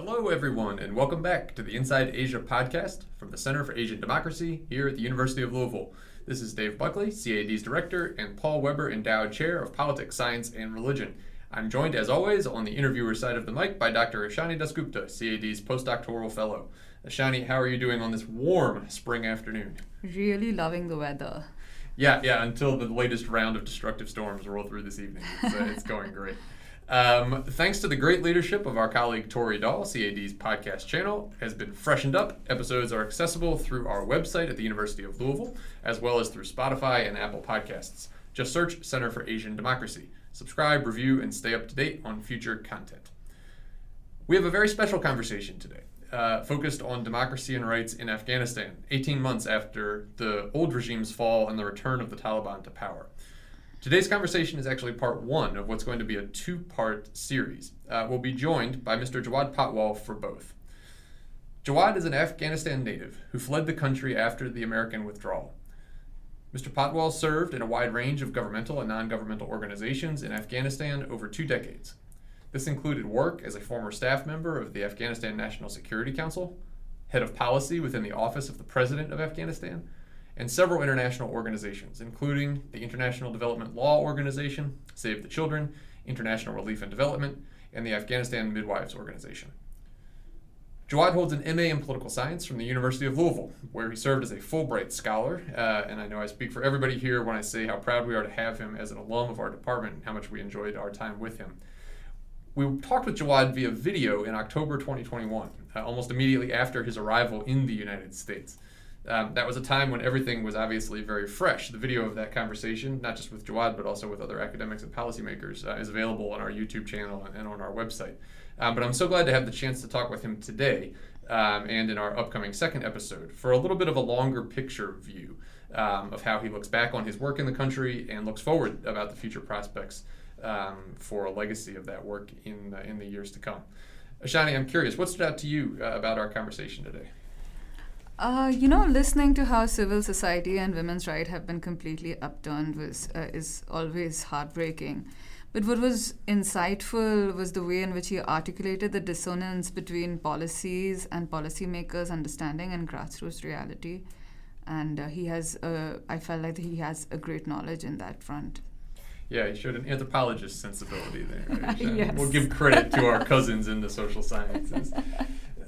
Hello, everyone, and welcome back to the Inside Asia podcast from the Center for Asian Democracy here at the University of Louisville. This is Dave Buckley, CAD's director, and Paul Weber, endowed chair of politics, science, and religion. I'm joined, as always, on the interviewer side of the mic by Dr. Ishani Dasgupta, CAD's postdoctoral fellow. Ishani, how are you doing on this warm spring afternoon? Really loving the weather. Yeah, yeah, until the latest round of destructive storms roll through this evening. It's, uh, it's going great. Um, thanks to the great leadership of our colleague Tori Dahl, CAD's podcast channel has been freshened up. Episodes are accessible through our website at the University of Louisville, as well as through Spotify and Apple Podcasts. Just search Center for Asian Democracy. Subscribe, review, and stay up to date on future content. We have a very special conversation today, uh, focused on democracy and rights in Afghanistan, 18 months after the old regime's fall and the return of the Taliban to power. Today's conversation is actually part one of what's going to be a two part series. Uh, we'll be joined by Mr. Jawad Patwal for both. Jawad is an Afghanistan native who fled the country after the American withdrawal. Mr. Patwal served in a wide range of governmental and non governmental organizations in Afghanistan over two decades. This included work as a former staff member of the Afghanistan National Security Council, head of policy within the Office of the President of Afghanistan, and several international organizations, including the International Development Law Organization, Save the Children, International Relief and Development, and the Afghanistan Midwives Organization. Jawad holds an MA in political science from the University of Louisville, where he served as a Fulbright scholar. Uh, and I know I speak for everybody here when I say how proud we are to have him as an alum of our department and how much we enjoyed our time with him. We talked with Jawad via video in October 2021, uh, almost immediately after his arrival in the United States. Um, that was a time when everything was obviously very fresh. The video of that conversation, not just with Jawad, but also with other academics and policymakers, uh, is available on our YouTube channel and on our website. Um, but I'm so glad to have the chance to talk with him today um, and in our upcoming second episode for a little bit of a longer picture view um, of how he looks back on his work in the country and looks forward about the future prospects um, for a legacy of that work in, uh, in the years to come. Ishani, I'm curious, what stood out to you uh, about our conversation today? Uh, you know, listening to how civil society and women's rights have been completely upturned was uh, is always heartbreaking. But what was insightful was the way in which he articulated the dissonance between policies and policymakers' understanding and grassroots reality. And uh, he has, uh, I felt like he has a great knowledge in that front. Yeah, he showed an anthropologist sensibility there. Right? yes. We'll give credit to our cousins in the social sciences.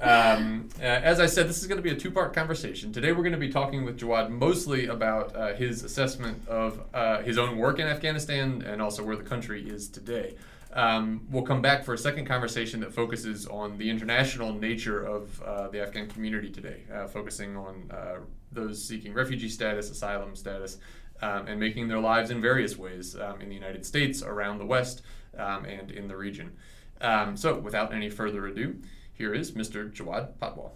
Um, uh, as I said, this is going to be a two part conversation. Today, we're going to be talking with Jawad mostly about uh, his assessment of uh, his own work in Afghanistan and also where the country is today. Um, we'll come back for a second conversation that focuses on the international nature of uh, the Afghan community today, uh, focusing on uh, those seeking refugee status, asylum status, um, and making their lives in various ways um, in the United States, around the West, um, and in the region. Um, so, without any further ado, here is Mr. Jawad Patwal.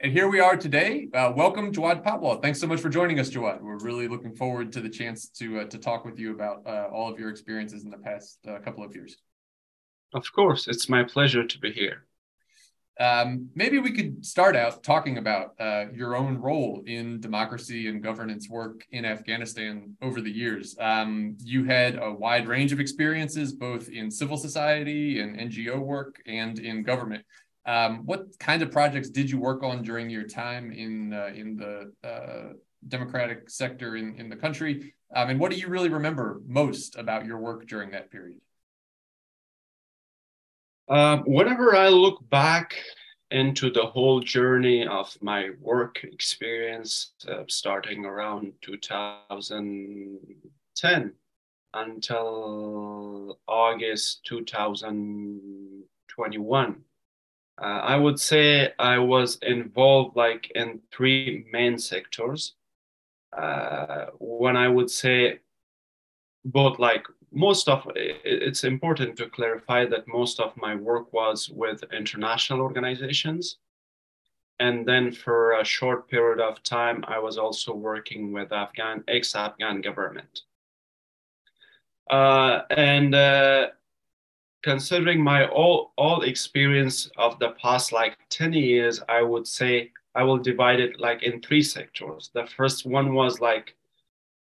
And here we are today. Uh, welcome, Jawad Patwal. Thanks so much for joining us, Jawad. We're really looking forward to the chance to uh, to talk with you about uh, all of your experiences in the past uh, couple of years. Of course, it's my pleasure to be here. Um, maybe we could start out talking about uh, your own role in democracy and governance work in Afghanistan over the years. Um, you had a wide range of experiences, both in civil society and NGO work and in government. Um, what kind of projects did you work on during your time in uh, in the uh, democratic sector in, in the country? Um, and what do you really remember most about your work during that period? Uh, whenever I look back into the whole journey of my work experience, uh, starting around 2010 until August 2021, uh, I would say I was involved like in three main sectors. Uh, when I would say both like most of it's important to clarify that most of my work was with international organizations and then for a short period of time i was also working with afghan ex-afghan government uh, and uh, considering my all all experience of the past like 10 years i would say I will divide it like in three sectors. The first one was like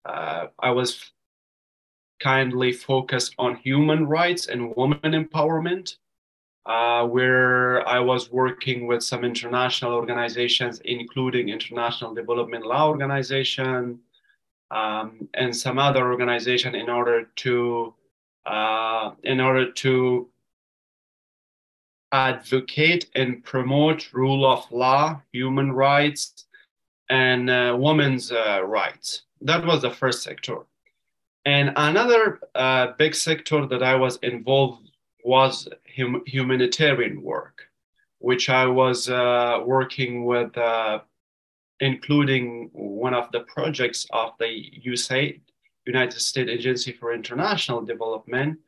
uh, I was kindly focused on human rights and women empowerment, uh, where I was working with some international organizations, including International Development Law Organization um, and some other organization, in order to uh, in order to advocate and promote rule of law, human rights, and uh, women's uh, rights. That was the first sector. And another uh, big sector that I was involved was hum- humanitarian work, which I was uh, working with, uh, including one of the projects of the USAID, United States Agency for International Development,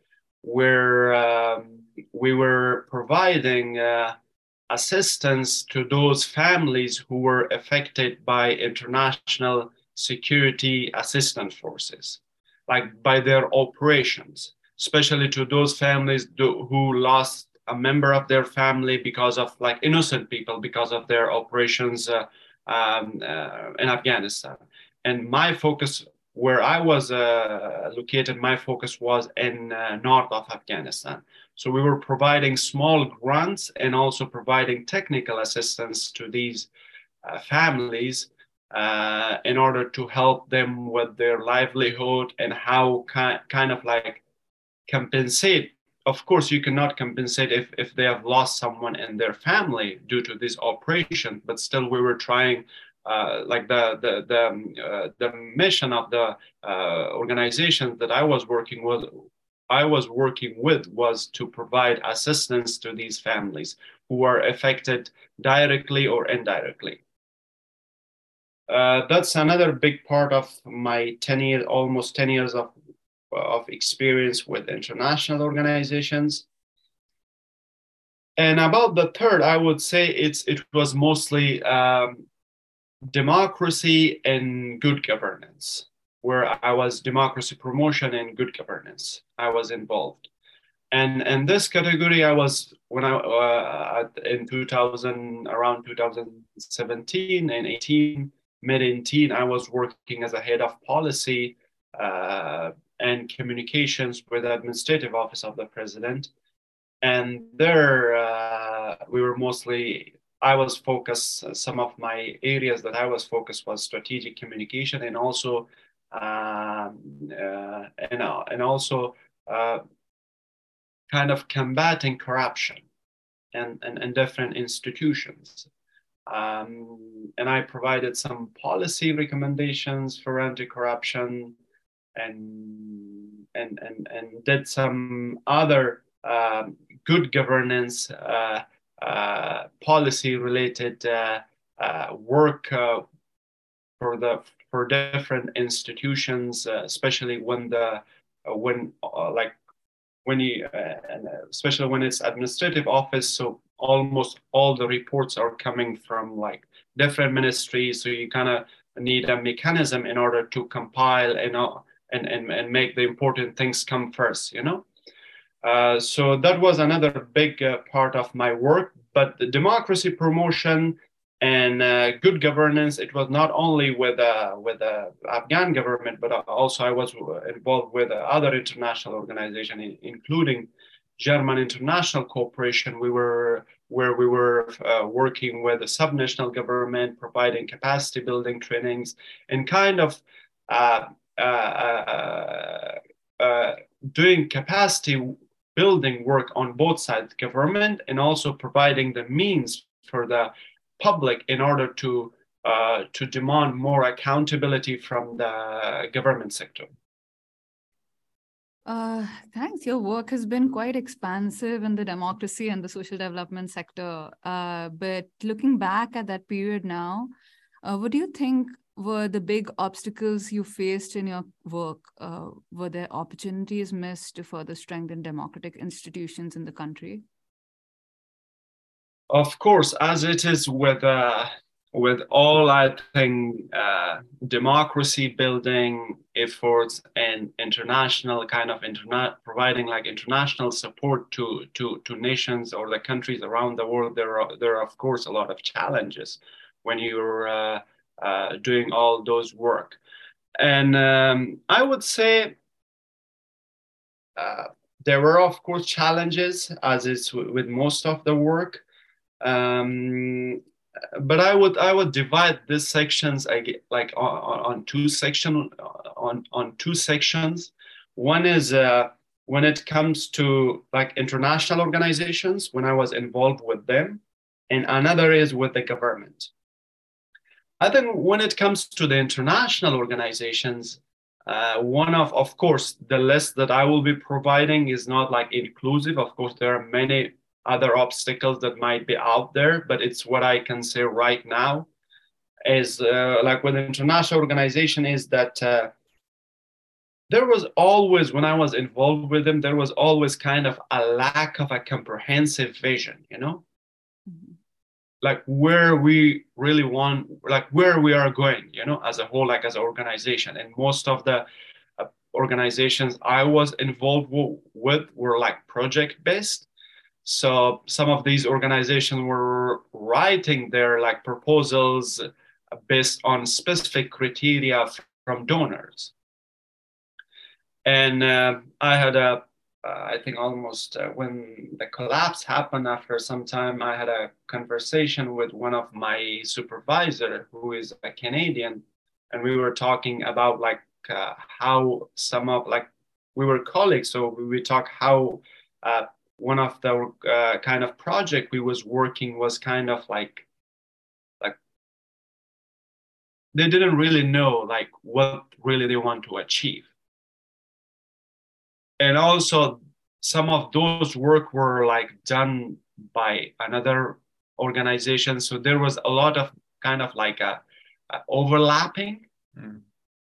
where um, we were providing uh, assistance to those families who were affected by international security assistance forces, like by their operations, especially to those families do, who lost a member of their family because of like innocent people because of their operations uh, um, uh, in Afghanistan. And my focus, where I was uh, located, my focus was in uh, north of Afghanistan. So we were providing small grants and also providing technical assistance to these uh, families uh, in order to help them with their livelihood and how ki- kind of like compensate. Of course, you cannot compensate if, if they have lost someone in their family due to this operation, but still we were trying uh, like the the the, um, uh, the mission of the uh, organization that I was working with I was working with was to provide assistance to these families who are affected directly or indirectly. Uh, that's another big part of my 10 years, almost 10 years of, of experience with international organizations. And about the third, I would say it's it was mostly um, democracy and good governance where I was democracy promotion and good governance. I was involved, and and this category I was when I uh, in 2000 around 2017 and 18 mid 18 I was working as a head of policy uh, and communications with the administrative office of the president, and there uh, we were mostly I was focused, some of my areas that I was focused was strategic communication and also um, uh, and, uh, and also uh, kind of combating corruption and, and, and different institutions. Um, and I provided some policy recommendations for anti-corruption and, and, and, and did some other um, good governance uh, uh, policy related uh, work for the for different institutions, uh, especially when the uh, when uh, like when you uh, uh, especially when it's administrative office. So almost all the reports are coming from like different ministries. So you kind of need a mechanism in order to compile and and and and make the important things come first. You know. Uh, so that was another big part of my work. But the democracy promotion and uh, good governance. It was not only with uh, with the Afghan government, but also I was involved with other international organizations, including German International Cooperation. We were where we were uh, working with the subnational government, providing capacity building trainings, and kind of uh, uh, uh, doing capacity building work on both sides, government, and also providing the means for the public in order to uh, to demand more accountability from the government sector. Uh, thanks. Your work has been quite expansive in the democracy and the social development sector. Uh, but looking back at that period now, uh, what do you think were the big obstacles you faced in your work? Uh, were there opportunities missed to further strengthen democratic institutions in the country? of course, as it is with uh, with all I think uh, democracy building efforts and international kind of internet providing like international support to to to nations or the countries around the world, there are there are of course a lot of challenges. when you're uh, uh, doing all those work. And um, I would say uh, there were, of course, challenges, as is with most of the work. Um, but I would I would divide these sections like on, on two section on on two sections. One is uh, when it comes to like international organizations when I was involved with them, and another is with the government. I think when it comes to the international organizations, uh, one of of course the list that I will be providing is not like inclusive. Of course, there are many other obstacles that might be out there, but it's what I can say right now is uh, like with international organization is that uh, there was always when I was involved with them, there was always kind of a lack of a comprehensive vision, you know, mm-hmm. like where we really want, like where we are going, you know, as a whole, like as an organization, and most of the uh, organizations I was involved w- with were like project based so some of these organizations were writing their like proposals based on specific criteria from donors. And uh, I had a, uh, I think almost uh, when the collapse happened after some time, I had a conversation with one of my supervisor who is a Canadian, and we were talking about like uh, how some of like we were colleagues, so we talk how uh, one of the uh, kind of project we was working was kind of like like they didn't really know like what really they want to achieve. And also some of those work were like done by another organization. So there was a lot of kind of like a, a overlapping. Mm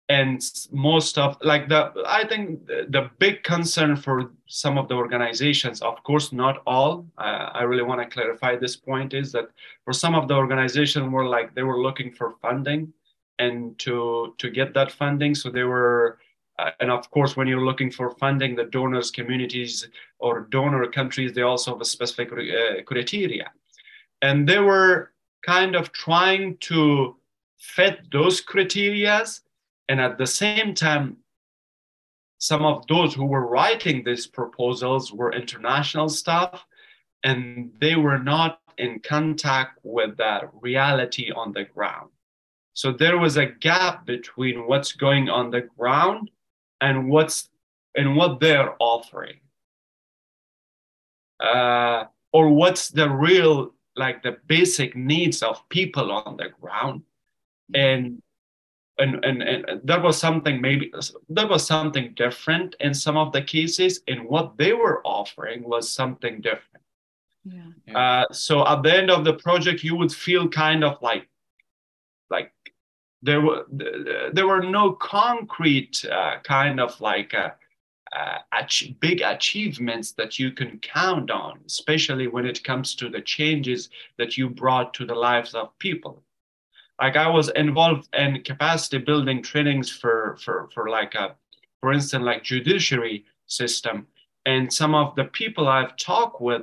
and most of like the i think the big concern for some of the organizations of course not all uh, i really want to clarify this point is that for some of the organizations were like they were looking for funding and to to get that funding. So they were uh, and of course when you're looking for funding the donors communities or donor countries they also have a specific uh, criteria. And they were kind of trying to fit those criterias and at the same time, some of those who were writing these proposals were international staff, and they were not in contact with the reality on the ground. So there was a gap between what's going on the ground and what's and what they're offering. Uh, or what's the real like the basic needs of people on the ground and and, and, and that was something maybe that was something different in some of the cases and what they were offering was something different. Yeah. Uh, so at the end of the project you would feel kind of like like there were there were no concrete uh, kind of like uh, uh, ach- big achievements that you can count on especially when it comes to the changes that you brought to the lives of people like I was involved in capacity building trainings for for for like a for instance like judiciary system. And some of the people I've talked with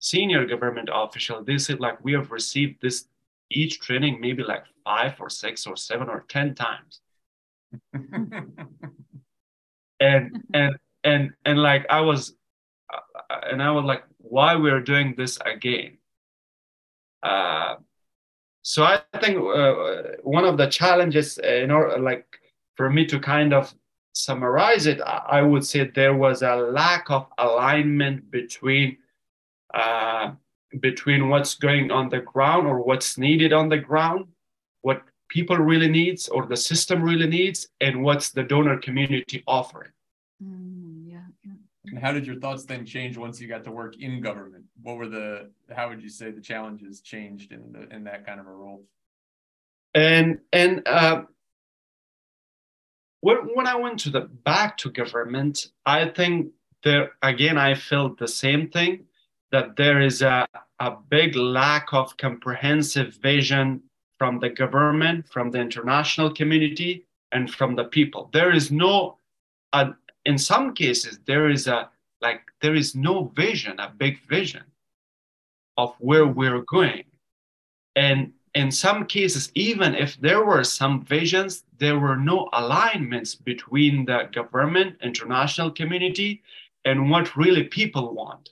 senior government officials they said like we have received this each training maybe like five or six or seven or ten times. And and and and like I was uh, and I was like why we're doing this again? Uh so I think uh, one of the challenges, uh, in order, like for me to kind of summarize it, I would say there was a lack of alignment between uh, between what's going on the ground or what's needed on the ground, what people really needs or the system really needs, and what's the donor community offering. And how did your thoughts then change once you got to work in government? What were the how would you say the challenges changed in the in that kind of a role? And and uh, when when I went to the back to government, I think there again I felt the same thing that there is a, a big lack of comprehensive vision from the government, from the international community, and from the people. There is no uh, in some cases there is a like there is no vision a big vision of where we're going and in some cases, even if there were some visions, there were no alignments between the government, international community, and what really people want.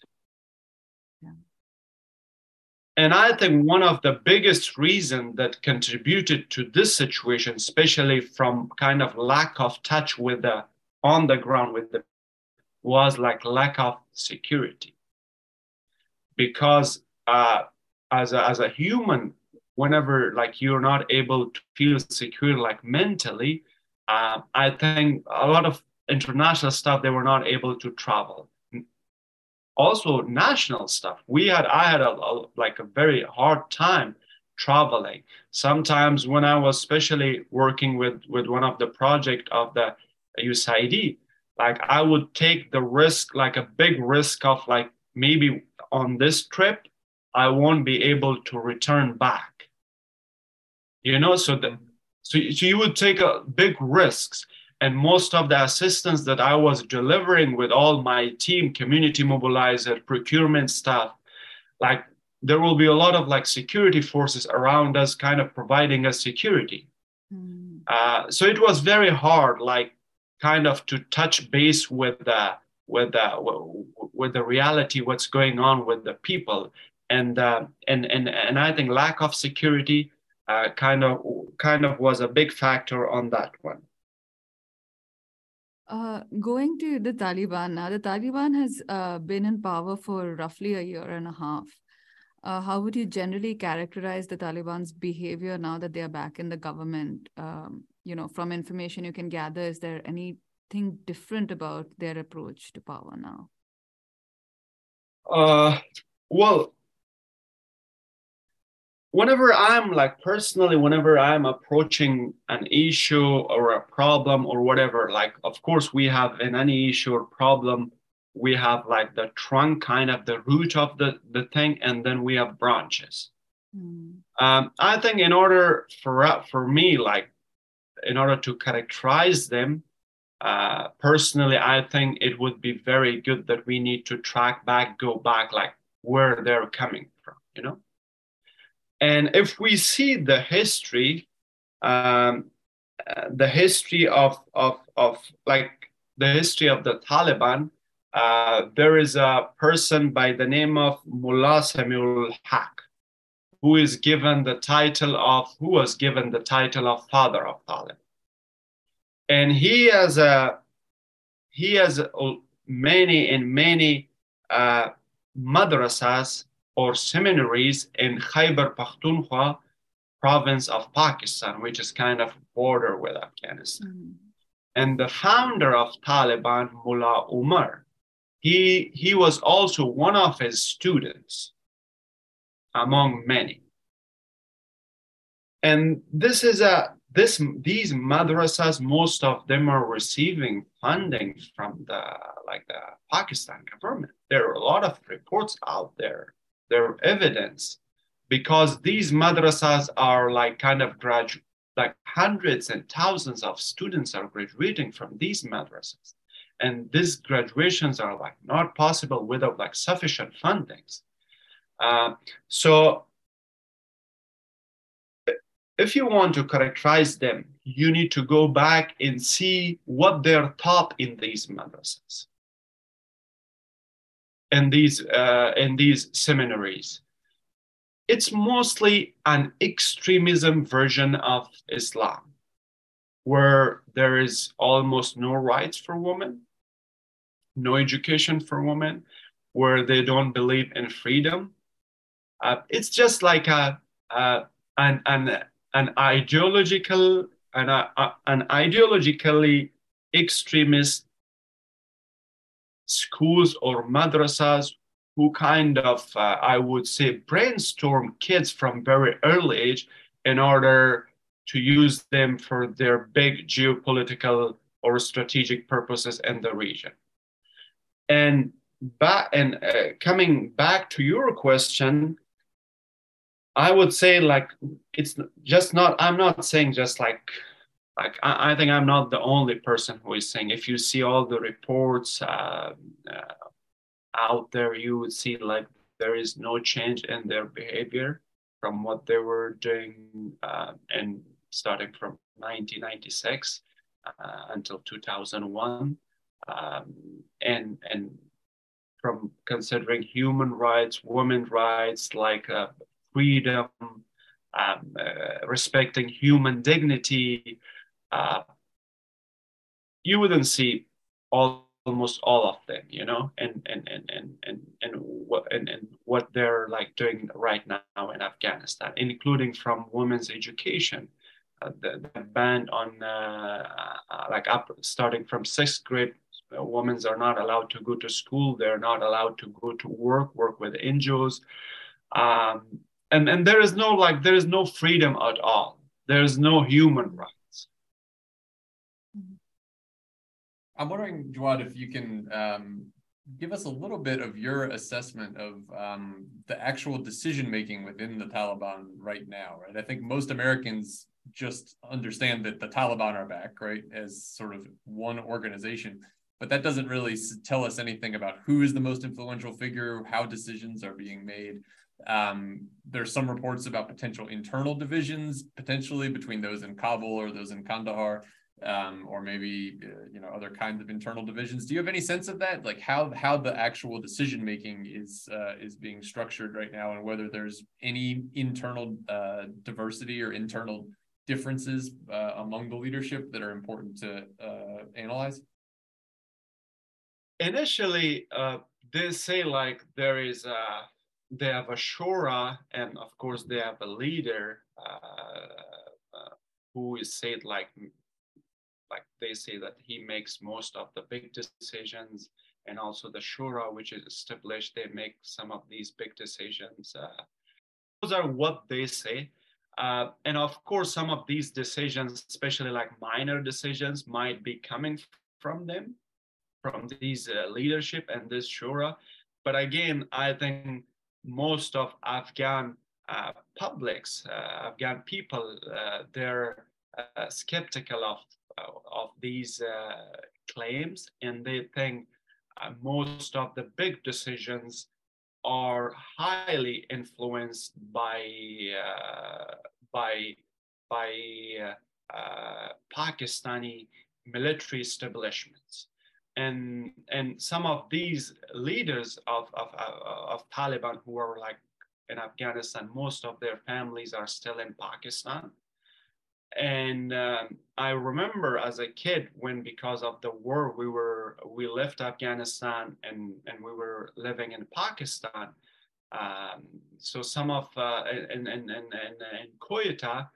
And I think one of the biggest reasons that contributed to this situation, especially from kind of lack of touch with the on the ground with the was like lack of security. Because uh, as, a, as a human, whenever like you're not able to feel secure like mentally, uh, I think a lot of international stuff they were not able to travel also national stuff. We had I had a, a, like a very hard time traveling. Sometimes when I was especially working with with one of the project of the USAID, like I would take the risk, like a big risk of like maybe on this trip I won't be able to return back. You know, so the so, so you would take a big risks and most of the assistance that I was delivering with all my team, community mobilizer, procurement staff, like there will be a lot of like security forces around us, kind of providing us security. Mm. Uh, so it was very hard, like kind of to touch base with the with the with the reality, what's going on with the people, and uh, and and and I think lack of security uh, kind of kind of was a big factor on that one. Uh, going to the Taliban now, the Taliban has uh, been in power for roughly a year and a half. Uh, how would you generally characterize the Taliban's behavior now that they are back in the government? Um, you know, from information you can gather, is there anything different about their approach to power now? Uh, well, whenever I'm like personally, whenever I'm approaching an issue or a problem or whatever, like of course we have in any issue or problem, we have like the trunk, kind of the root of the, the thing, and then we have branches. Mm. Um, I think in order for for me, like in order to characterize them, uh, personally, I think it would be very good that we need to track back, go back, like where they're coming from, you know. And if we see the history, um, the history of, of, of like the history of the Taliban, uh, there is a person by the name of Mullah Samiul Haq, who is given the title of, who was given the title of father of Taliban. And he has a, he has many and many uh, madrasas or seminaries in Khyber Pakhtunkhwa province of Pakistan, which is kind of border with Afghanistan. Mm. And the founder of Taliban, Mullah Umar, he, he was also one of his students among many. And this is a this these madrasas, most of them are receiving funding from the like the Pakistan government. There are a lot of reports out there There are evidence because these madrasas are like kind of graduate like hundreds and thousands of students are graduating from these madrasas and these graduations are like not possible without like sufficient fundings uh, so if you want to characterize them you need to go back and see what they're taught in these madrasas in these uh, in these seminaries. It's mostly an extremism version of Islam, where there is almost no rights for women, no education for women, where they don't believe in freedom. Uh, it's just like a, a an, an, an ideological an, a, an ideologically extremist schools or madrasas who kind of, uh, I would say, brainstorm kids from very early age in order to use them for their big geopolitical or strategic purposes in the region. And back and uh, coming back to your question, I would say like it's just not. I'm not saying just like like I, I, think i'm not the only person who is saying if you see all the reports uh, uh, out there you would see like there is no change in their behavior from what they were doing uh, and starting from 1996 uh, until 2001 um, and and from considering human rights women rights like uh, freedom um, uh, respecting human dignity uh, you wouldn't see all almost all of them you know and and and and and and what and, and what they're like doing right now in afghanistan including from women's education. Uh, the, the, ban on uh, uh, like up starting from sixth grade women are not allowed to go to school. They're not allowed to go to work work with NGOs um, and and there is no like there is no freedom at all there is no human rights I'm wondering, Jawad, if you can um, give us a little bit of your assessment of um, the actual decision making within the Taliban right now, right? I think most Americans just understand that the Taliban are back, right, as sort of one organization, but that doesn't really tell us anything about who is the most influential figure, how decisions are being made. Um, there's some reports about potential internal divisions, potentially between those in Kabul or those in Kandahar um, or maybe uh, you know other kinds of internal divisions. Do you have any sense of that, like how how the actual decision making is uh, is being structured right now, and whether there's any internal uh, diversity or internal differences uh, among the leadership that are important to uh, analyze? Initially, uh, they say like there is a they have a shura, and of course they have a leader who is said like like they say that he makes most of the big decisions. And also the shura which is established they make some of these big decisions. Uh, those are what they say. Uh, and of course some of these decisions especially like minor decisions might be coming from them from these uh, leadership and this shura. But again i think most of afghan uh, publics uh, afghan people uh, they're skeptical of of these uh, claims, and they think uh, most of the big decisions are highly influenced by uh, by by Pakistani military establishments and and some of these leaders of, of, of, Taliban who are like in Afghanistan, most of their families are still in Pakistan. And um, i remember as a kid when because of the war we were we left afghanistan and and we were living in pakistan. Um, so some of uh, in, in, in, in, Quetta,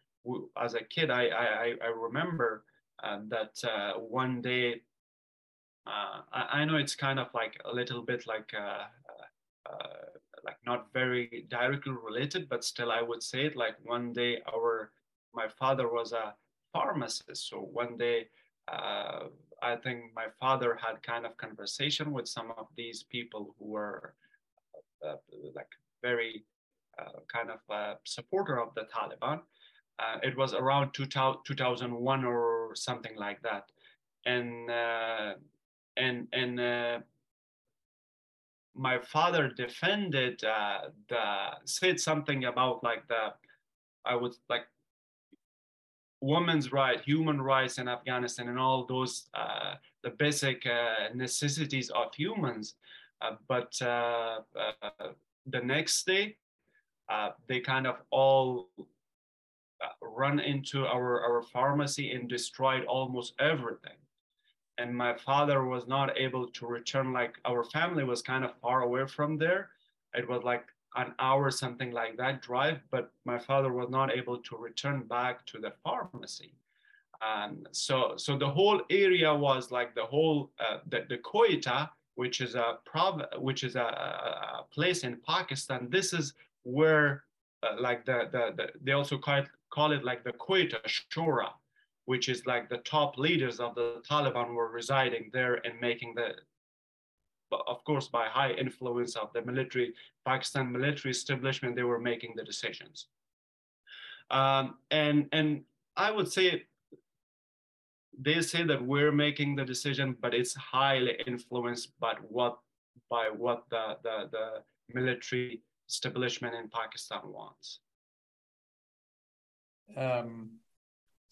as a kid i i, I remember uh, that uh, one day uh, I, I, know it's kind of like a little bit like uh, uh, like not very directly related but still i would say it like one day our my father was a pharmacist. So one day, uh, I think my father had kind of conversation with some of these people who were uh, like very uh, kind of supporter of the Taliban. Uh, it was around 2000, 2001 or something like that, and uh, and and uh, my father defended the said something about like the I would like women's right, human rights in Afghanistan, and all those uh, the basic uh, necessities of humans. Uh, but uh, uh, the next day, uh, they kind of all run into our, our pharmacy and destroyed almost everything. And my father was not able to return, like our family was kind of far away from there. It was like an hour, something like that drive, but my father was not able to return back to the pharmacy. And so, so the whole area was like the whole, uh, the, the Quetta, which is a prov- which is a, a, place in Pakistan. This is where, uh, like the, the, the, they also call it, call it like the Quetta Shura, which is like the top leaders of the Taliban were residing there and making the of course, by high influence of the military, Pakistan military establishment, they were making the decisions. Um, and, and I would say they say that we're making the decision, but it's highly influenced by what by what the, the, the military establishment in Pakistan wants. Um,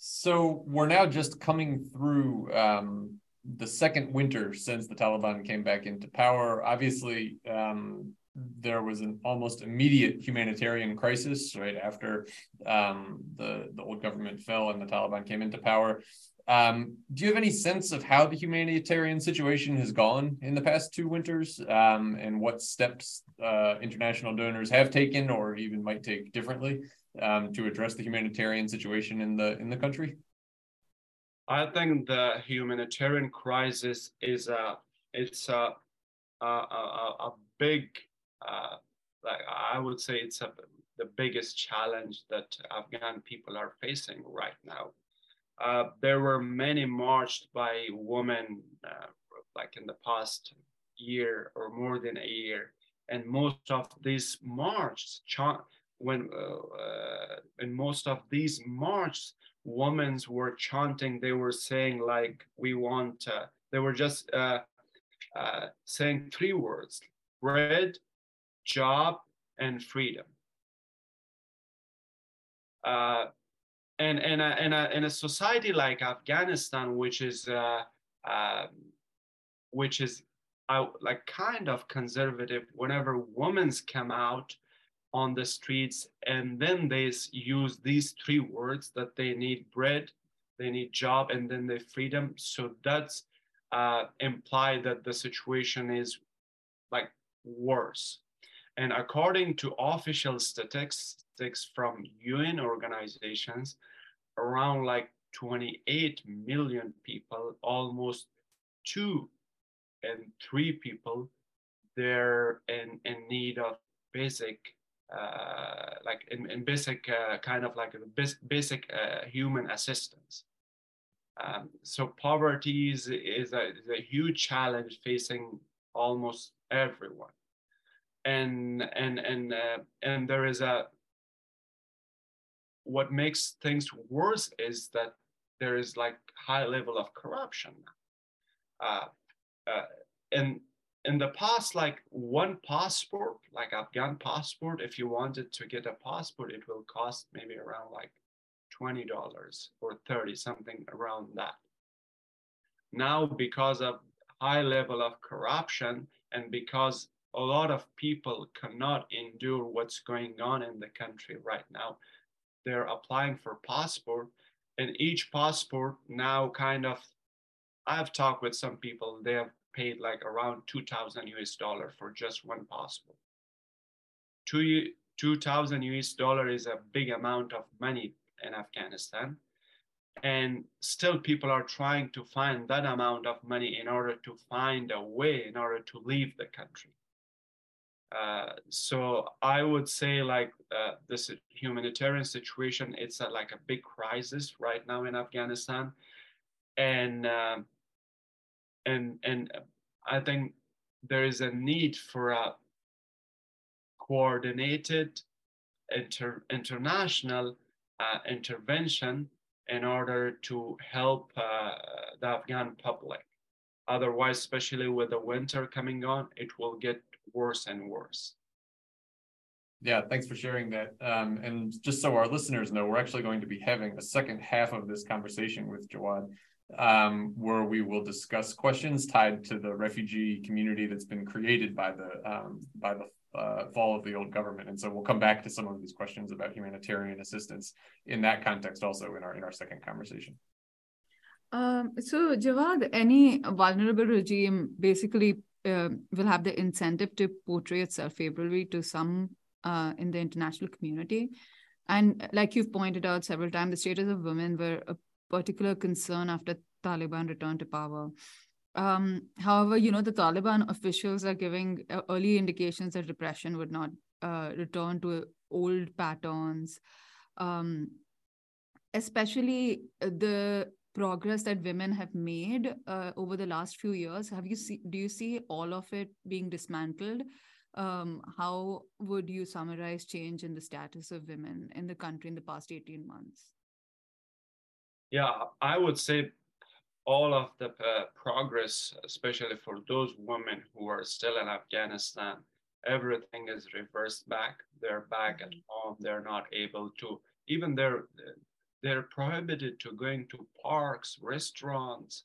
so we're now just coming through um, the second winter since the Taliban came back into power. Obviously, um, there was an almost immediate humanitarian crisis right after um, the the old government fell and the Taliban came into power. Um, do you have any sense of how the humanitarian situation has gone in the past two winters, um, and what steps uh, international donors have taken, or even might take differently, um, to address the humanitarian situation in the in the country? I think the humanitarian crisis is a it's a a, a, a big uh, like I would say it's a, the biggest challenge that Afghan people are facing right now. Uh, there were many marched by women uh, like in the past year or more than a year, and most of these marches when uh, in most of these marches women were chanting. They were saying like we want uh, they were just uh, uh, saying three words bread job and freedom uh, and in a, in, a, in a society like afghanistan which is uh, um, which is uh, like kind of conservative whenever women come out on the streets and then they use these three words that they need bread they need job and then the freedom. So that's uh, imply that the situation is like worse. And according to official statistics from un organizations around like 28 million people almost two and three people they're in, in need of basic uh, like in, in basic uh, kind of like basic uh, human assistance. Um, so poverty is, is, a, is a huge challenge facing almost everyone. And, and, and, uh, and there is a, what makes things worse is that there is like high level of corruption. Uh, uh, and in the past, like one passport, like Afghan passport, if you wanted to get a passport, it will cost maybe around like $20 or 30, something around that. Now, because of high level of corruption and because a lot of people cannot endure what's going on in the country right now, they're applying for passport and each passport now kind of I've talked with some people, they have paid like around 2000 US dollar for just one passport. Two, 2000 US dollar is a big amount of money in Afghanistan. And still people are trying to find that amount of money in order to find a way in order to leave the country. Uh, so I would say like uh, this humanitarian situation, it's a, like a big crisis right now in Afghanistan. And um, and and I think there is a need for a coordinated inter, international uh, intervention in order to help uh, the Afghan public. Otherwise, especially with the winter coming on, it will get worse and worse. Yeah, thanks for sharing that. Um, and just so our listeners know, we're actually going to be having a second half of this conversation with Jawad um, where we will discuss questions tied to the refugee community that's been created by the um, by the uh, fall of the old government. And so we'll come back to some of these questions about humanitarian assistance in that context also in our in our second conversation. Um, so Jawad, any vulnerable regime basically uh, will have the incentive to portray itself favorably to some uh, in the international community. And like you've pointed out several times, the status of women were a particular concern after Taliban returned to power. Um, however, you know, the Taliban officials are giving uh, early indications that repression would not uh, return to old patterns, um, especially uh, the progress that women have made uh, over the last few years. Have you see? Do you see all of it being dismantled? Um, how would you summarize change in the status of women in the country in the past 18 months? Yeah, I would say all of the uh, progress, especially for those women who are still in Afghanistan, everything is reversed back. They're back at mm-hmm. home. They're not able to even they're they're prohibited to going to parks, restaurants.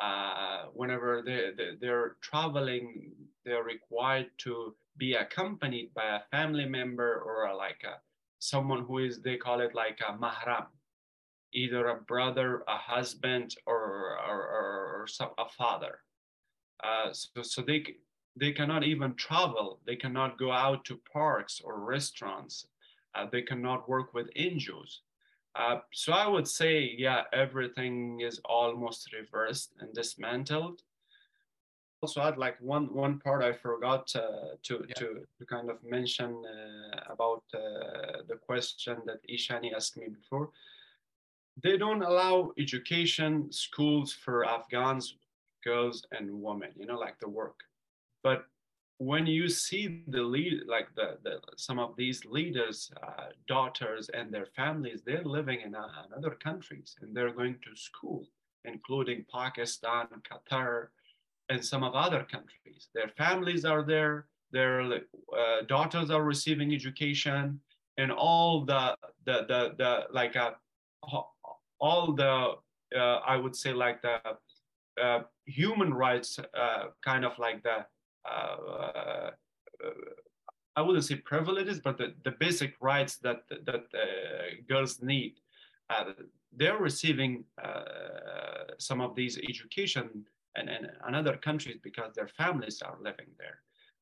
Uh, whenever they, they they're traveling, they're required to be accompanied by a family member or a, like a someone who is they call it like a mahram either a brother a husband or or, or, or some, a father uh, so, so they they cannot even travel they cannot go out to parks or restaurants uh, they cannot work with NGOs. Uh, so I would say, yeah, everything is almost reversed and dismantled also add like one one part I forgot uh, to, yeah. to to kind of mention uh, about uh, the question that Ishani asked me before. They don't allow education schools for Afghans, girls and women. You know, like the work. But when you see the lead, like the, the some of these leaders' uh, daughters and their families, they're living in, uh, in other countries and they're going to school, including Pakistan, Qatar, and some of other countries. Their families are there, their uh, daughters are receiving education, and all the the the, the like uh, all the uh, I would say like the uh, human rights kind of like the Uh, uh, uh, I wouldn't say privileges, but the, the basic rights that that uh, girls need. they're receiving some of these education and, and, and other countries because their families are living there.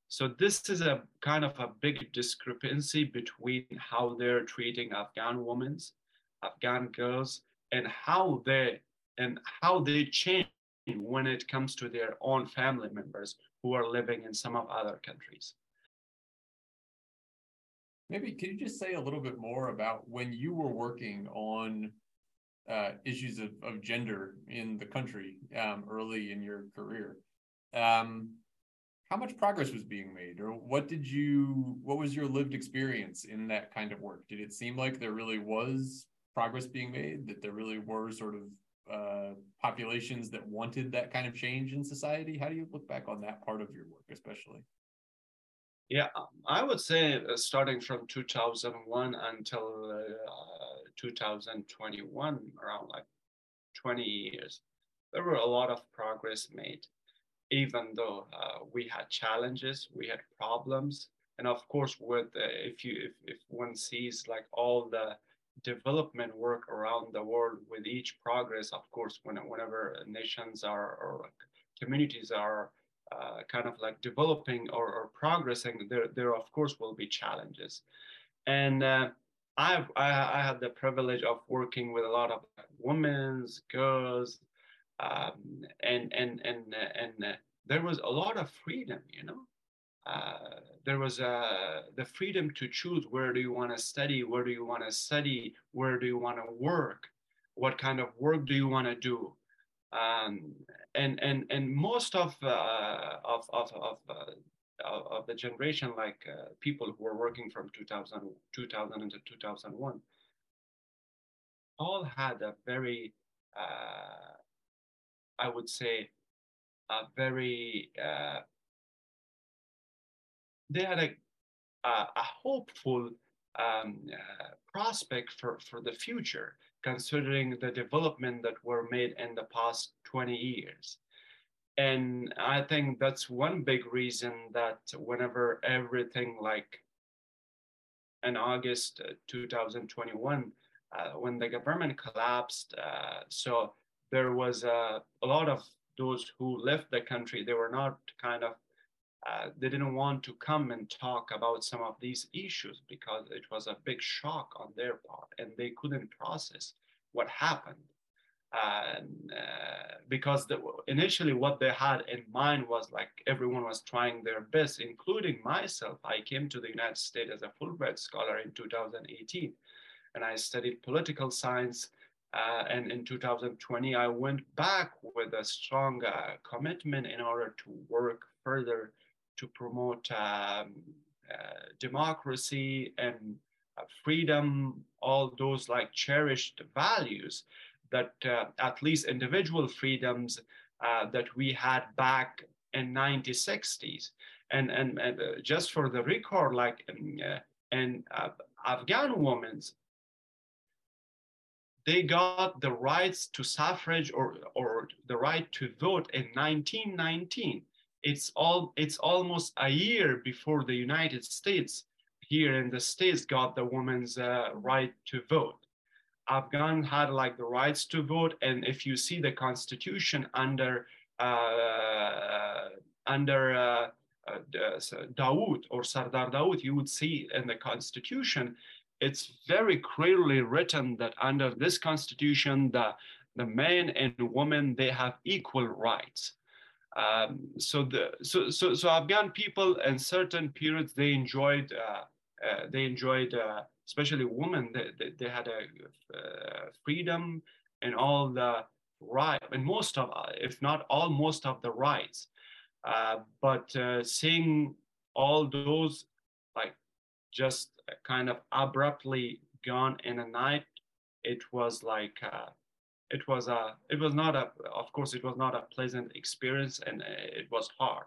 So this is a kind of a big discrepancy between how they're treating Afghan women, Afghan girls, and how they and how they change when it comes to their own family members who are living in some of other countries. Maybe could you just say a little bit more about when you were working on uh, issues of, of gender in the country um, early in your career. Um, how much progress was being made, or what did you? What was your lived experience in that kind of work? Did it seem like there really was progress being made? That there really were sort of uh, populations that wanted that kind of change in society? How do you look back on that part of your work, especially? Yeah, I would say uh, starting from 2001 until uh, 2021, around like 20 years, there were a lot of progress made. Even though uh, we had challenges, we had problems, and of course, with uh, if you if, if one sees like all the development work around the world with each progress, of course, when, whenever nations are or communities are uh, kind of like developing or, or, progressing, there, there of course will be challenges. And uh, I've, I, I had the privilege of working with a lot of women's, girls, um, and and and and uh, there was a lot of freedom, you know. Uh, there was uh, the freedom to choose where do you want to study, where do you want to study, where do you want to work, what kind of work do you want to do? Um, and and and most of uh, of of of, uh, of the generation, like uh, people who were working from 2000 2000 into 2001, all had a very, I would say, a very they had a a, a hopeful um, uh, prospect for, for the future, considering the development that were made in the past 20 years. And I think that's one big reason that whenever everything like in August uh, 2021, uh, when the government collapsed, uh, so there was a lot of those who left the country, they were not kind of uh, they didn't want to come and talk about some of these issues because it was a big shock on their part and they couldn't process what happened. And uh, because the, initially what they had in mind was like everyone was trying their best, including myself. I came to the United States as a Fulbright scholar in 2018 and I studied political science. Uh, and in 2020, I went back with a strong commitment in order to work further to promote um, uh, democracy and uh, freedom, all those like cherished values that uh, at least individual freedoms uh, that we had back in 1960s. And, and, and uh, just for the record, like in, in Afghan women's they got the rights to suffrage or, or the right to vote in 1919. It's all it's almost a year before the United States here in the states got the woman's uh, right to vote. Afghan had like the rights to vote, and if you see the constitution under uh, under uh, uh, Dawood or Sardar Dawood, you would see in the constitution, it's very clearly written that under this constitution, the the men and women they have equal rights. Um, so the so so so Afghan people in certain periods they enjoyed uh, uh, they enjoyed uh, especially women they, they, they had a uh, freedom and all the right and most of if not all most of the rights. But seeing all those like just kind of abruptly gone in a night it was like uh, it was a it was not a of course it was not a pleasant experience and uh, it was hard.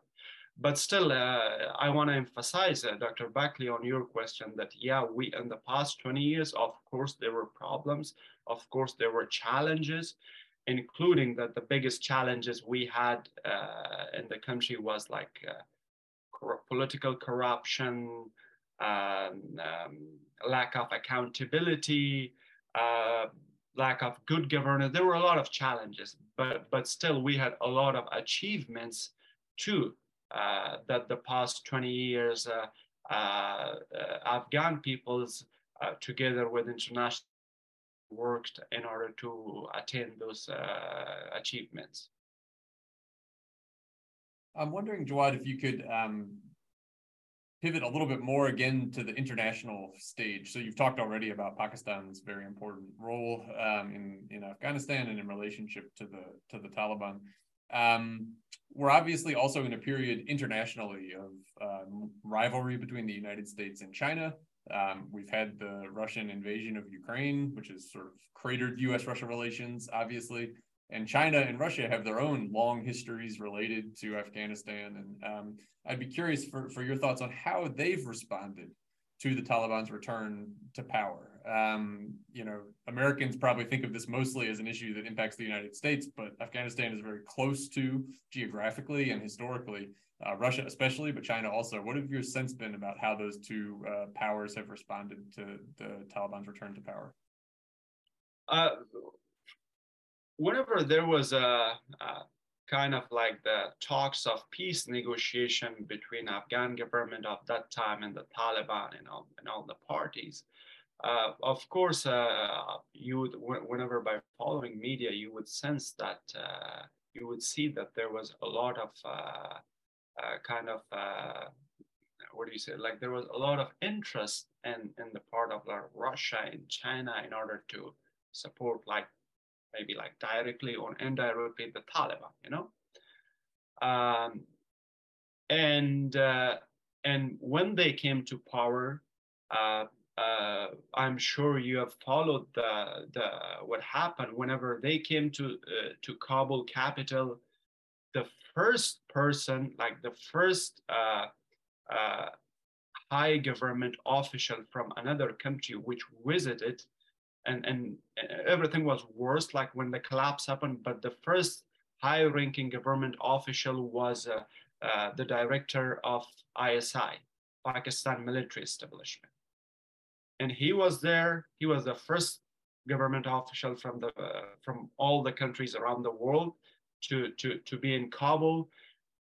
But still uh, i want to emphasize uh, dr buckley on your question that yeah we in the past 20 years of course there were problems of course there were challenges including that the biggest challenges we had uh, in the country was like uh, cor- political corruption um, um, lack of accountability uh, lack of good governance. There were a lot of challenges, but but still we had a lot of achievements too. Uh, that the past 20 years, uh, uh, uh Afghan peoples, together with international, worked in order to attain those achievements. I'm wondering, Jawad, if you could um, pivot a little bit more again to the international stage. So you've talked already about Pakistan's very important role um, in in Afghanistan and in relationship to the to the Taliban. Um, we're obviously also in a period internationally of um, rivalry between the United States and China. Um, we've had the Russian invasion of Ukraine, which has sort of cratered U.S. Russia relations, obviously and China and Russia have their own long histories related to Afghanistan. And um, I'd be curious for, for your thoughts on how they've responded to the Taliban's return to power. Um, you know, Americans probably think of this mostly as an issue that impacts the United States, but Afghanistan is very close to geographically and historically, uh, Russia especially, but China also. What have your sense been about how those two uh, powers have responded to the Taliban's return to power? Uh, whenever there was a, a, kind of like the talks of peace negotiation between Afghan government of that time and the Taliban and all, and all the parties, uh, of course, uh, you would, whenever by following media, you would sense that uh, you would see that there was a lot of uh, uh, kind of uh, what do you say? Like there was a lot of interest in in the part of like Russia and China in order to support like maybe like directly or indirectly the Taliban, you know. Um, and uh, and when they came to power, uh, uh, I'm sure you have followed the the what happened whenever they came to uh, to Kabul capital. The first person, like the first uh, uh, high government official from another country which visited and, and everything was worse, like when the collapse happened. But the first high ranking government official was uh, uh, the director of ISI, Pakistan military establishment. And he was there, he was the first government official from, the, uh, from all the countries around the world to, to, to be in Kabul.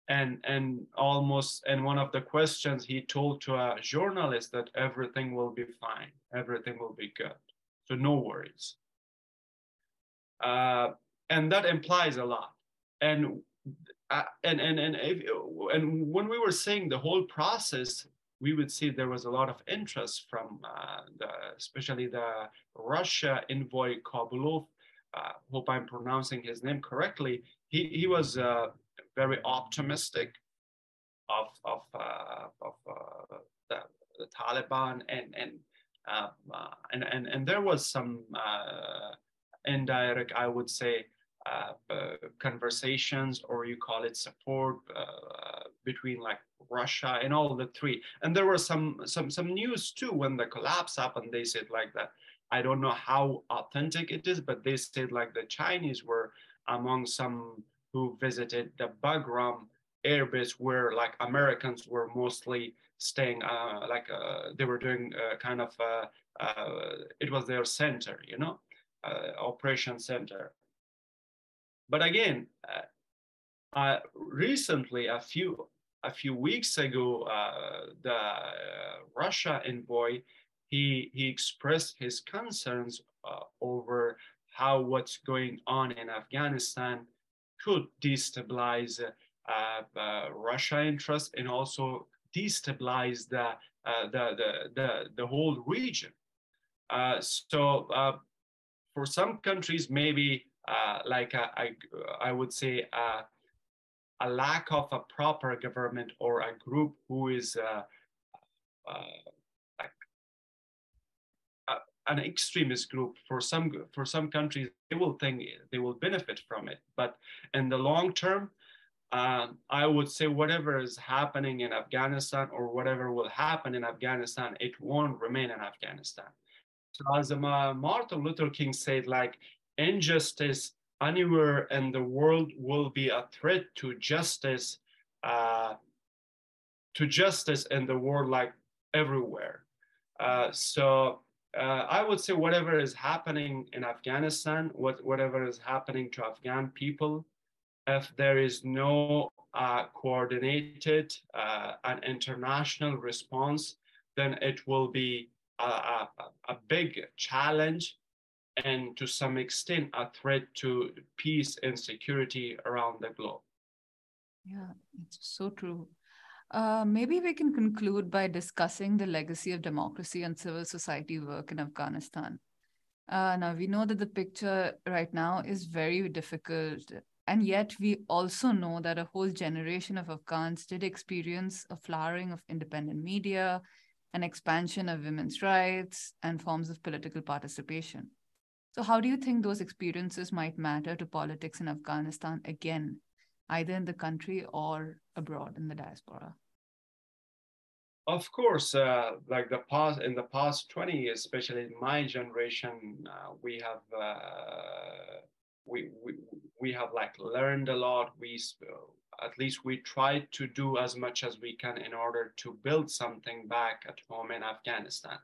And, and almost, and one of the questions he told to a journalist that everything will be fine, everything will be good so no worries. Uh, and that implies a lot. And uh, and and and if, and when we were saying the whole process, we would see there was a lot of interest from uh, the, especially the Russia envoy Kabulov. Uh, hope I'm pronouncing his name correctly. He he was uh, very optimistic of of uh, of uh, the, the Taliban and and Uh, uh, and, and, and there was some uh, indirect, I would say, uh, conversations or you call it support between like Russia and all the three. And there was some some some news too when the collapse happened. They said like that I don't know how authentic it is, but they said like the Chinese were among some who visited the Bagram airbase where like Americans were mostly staying, uh, like uh, they were doing uh, kind of, uh, uh, it was their center, you know, operation center. But again, recently, a few a few weeks ago, the Russia envoy he he expressed his concerns over how what's going on in Afghanistan could destabilize Russia interest and also destabilize the, uh, the, the, the, the, whole region. so for some countries, maybe like I, I would say a lack of a proper government or a group who is uh, uh, like an extremist group for some for some countries they will think they will benefit from it but in the long term um, I would say whatever is happening in Afghanistan or whatever will happen in Afghanistan, it won't remain in Afghanistan. So as Martin Luther King said, like injustice anywhere in the world will be a threat to justice, uh, to justice in the world, like everywhere. Uh, so uh, I would say whatever is happening in Afghanistan, what, whatever is happening to Afghan people, if there is no uh, coordinated uh, and international response, then it will be a, a, a, big challenge and to some extent a threat to peace and security around the globe. Yeah, it's so true. Uh, maybe we can conclude by discussing the legacy of democracy and civil society work in Afghanistan. Uh, now, we know that the picture right now is very difficult and yet, we also know that a whole generation of Afghans did experience a flowering of independent media, an expansion of women's rights, and forms of political participation. So, how do you think those experiences might matter to politics in Afghanistan again, either in the country or abroad in the diaspora? Of course, uh, like the past in the past 20 years, especially in my generation, uh, we have uh, we, we we have like learned a lot. We at least we tried to do as much as we can in order to build something back at home in afghanistan.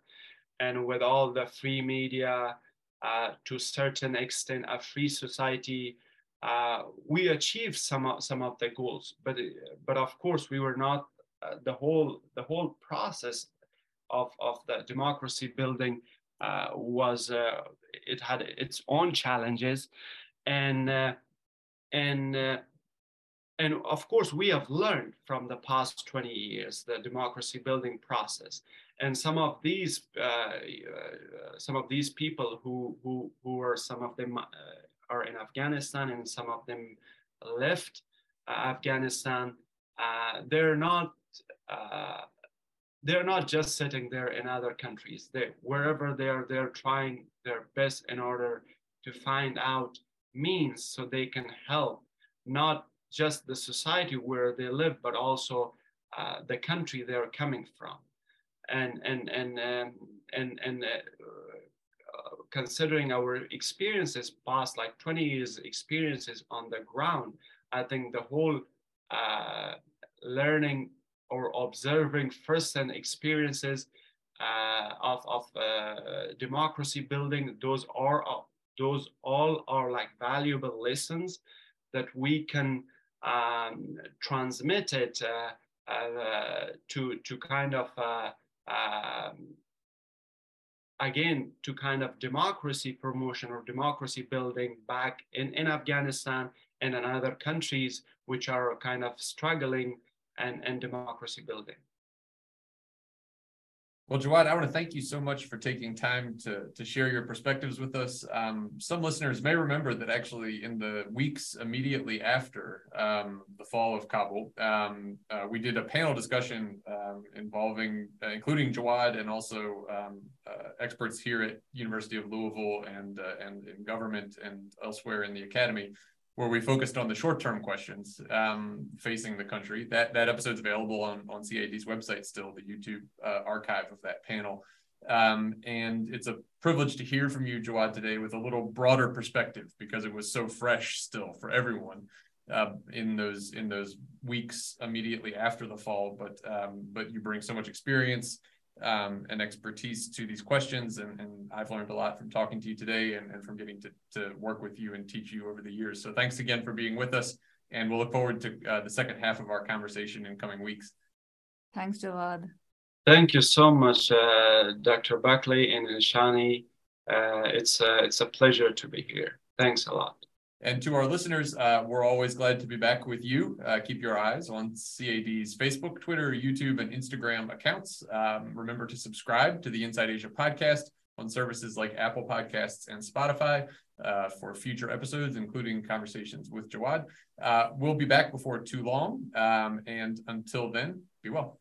And with all the free media uh, to certain extent a free society uh, we achieved some of, some of the goals. But but of course we were not uh, the whole the whole process of, of the democracy building uh, was uh, it had its own challenges and uh, and uh, and of course we have learned from the past 20 years the democracy building process. And some of these uh, uh, some of these people who who who are some of them uh, are in afghanistan and some of them left uh, afghanistan they're not they're not just sitting there in other countries. They wherever they are they're trying their best in order to find out means so they can help not just the society where they live, but also uh, the country they're coming from. And and and um, and and uh, uh, considering our experiences past like 20 years experiences on the ground, I think the whole uh, learning or observing first-hand experiences uh, of of uh, democracy building, those are those all are like valuable lessons that we can um, transmit it uh, uh, to to kind of uh, um, again to kind of democracy promotion or democracy building back in, in Afghanistan and in other countries which are kind of struggling and, and democracy building. Well, Jawad, I want to thank you so much for taking time to, to share your perspectives with us. Um, some listeners may remember that actually in the weeks immediately after um, the fall of Kabul, um, uh, we did a panel discussion um, involving, uh, including Jawad and also um, uh, experts here at University of Louisville and, uh, and in government and elsewhere in the academy where we focused on the short-term questions um, facing the country. That that episode's available on on CAD's website still, the YouTube uh, archive of that panel. Um, and it's a privilege to hear from you, Jawad, today with a little broader perspective because it was so fresh still for everyone uh, in those in those weeks immediately after the fall. But um, but you bring so much experience um, and expertise to these questions, and, and I've learned a lot from talking to you today and, and from getting to, to work with you and teach you over the years. So thanks again for being with us, and we'll look forward to uh, the second half of our conversation in coming weeks. Thanks, Jawad. Thank you so much, uh, Dr. Buckley and Shani. Uh, it's, uh, it's a pleasure to be here. Thanks a lot. And to our listeners, uh, we're always glad to be back with you. Uh, keep your eyes on CAD's Facebook, Twitter, YouTube, and Instagram accounts. Um, remember to subscribe to the Inside Asia podcast on services like Apple Podcasts and Spotify uh, for future episodes, including conversations with Jawad. Uh, we'll be back before too long. Um, and until then, be well.